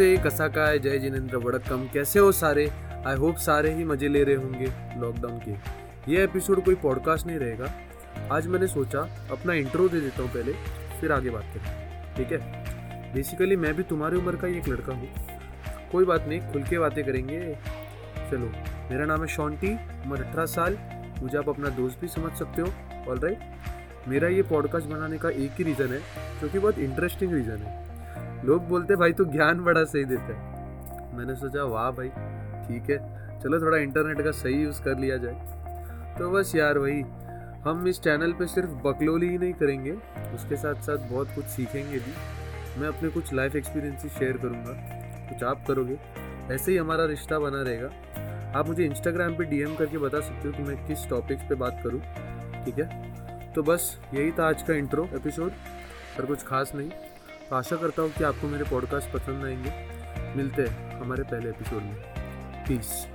कसा का है? जय जिनेन्द्र वड़कम कैसे हो सारे? आई होप सारे ही मज़े ले रहे होंगे लॉकडाउन के। ये एपिसोड कोई पॉडकास्ट नहीं रहेगा। आज मैंने सोचा, अपना इंट्रो दे देता हूँ पहले, फिर आगे बात करें। ठीक है? बेसिकली मैं भी तुम्हारी उम्र का ही एक लड़का हूँ। कोई बात नहीं, खुल के बातें करेंगे। चलो, मेरा नाम है शॉन्टी, उम्र अठारह साल। मुझे आप अपना दोस्त भी समझ सकते हो। ऑल राइट मेरा ये पॉडकास्ट बनाने का एक ही रीज़न है जो कि बहुत इंटरेस्टिंग रीज़न है। लोग बोलते, भाई तो ज्ञान बड़ा सही देता है। मैंने सोचा, वाह भाई, ठीक है, चलो थोड़ा इंटरनेट का सही यूज़ कर लिया जाए। तो बस यार वही, हम इस चैनल पे सिर्फ़ बकलोली ही नहीं करेंगे, उसके साथ साथ बहुत कुछ सीखेंगे भी। मैं अपने कुछ लाइफ एक्सपीरियंसेस शेयर करूँगा, कुछ आप करोगे, ऐसे ही हमारा रिश्ता बना रहेगा। आप मुझे इंस्टाग्राम पे डीएम करके बता सकते हो कि मैं किस टॉपिक्स पे बात करूँ, ठीक है? तो बस यही था आज का इंट्रो एपिसोड पर कुछ खास नहीं। तो आशा करता हूँ कि आपको मेरे पॉडकास्ट पसंद आएँगे। मिलते हैं हमारे पहले एपिसोड में। पीस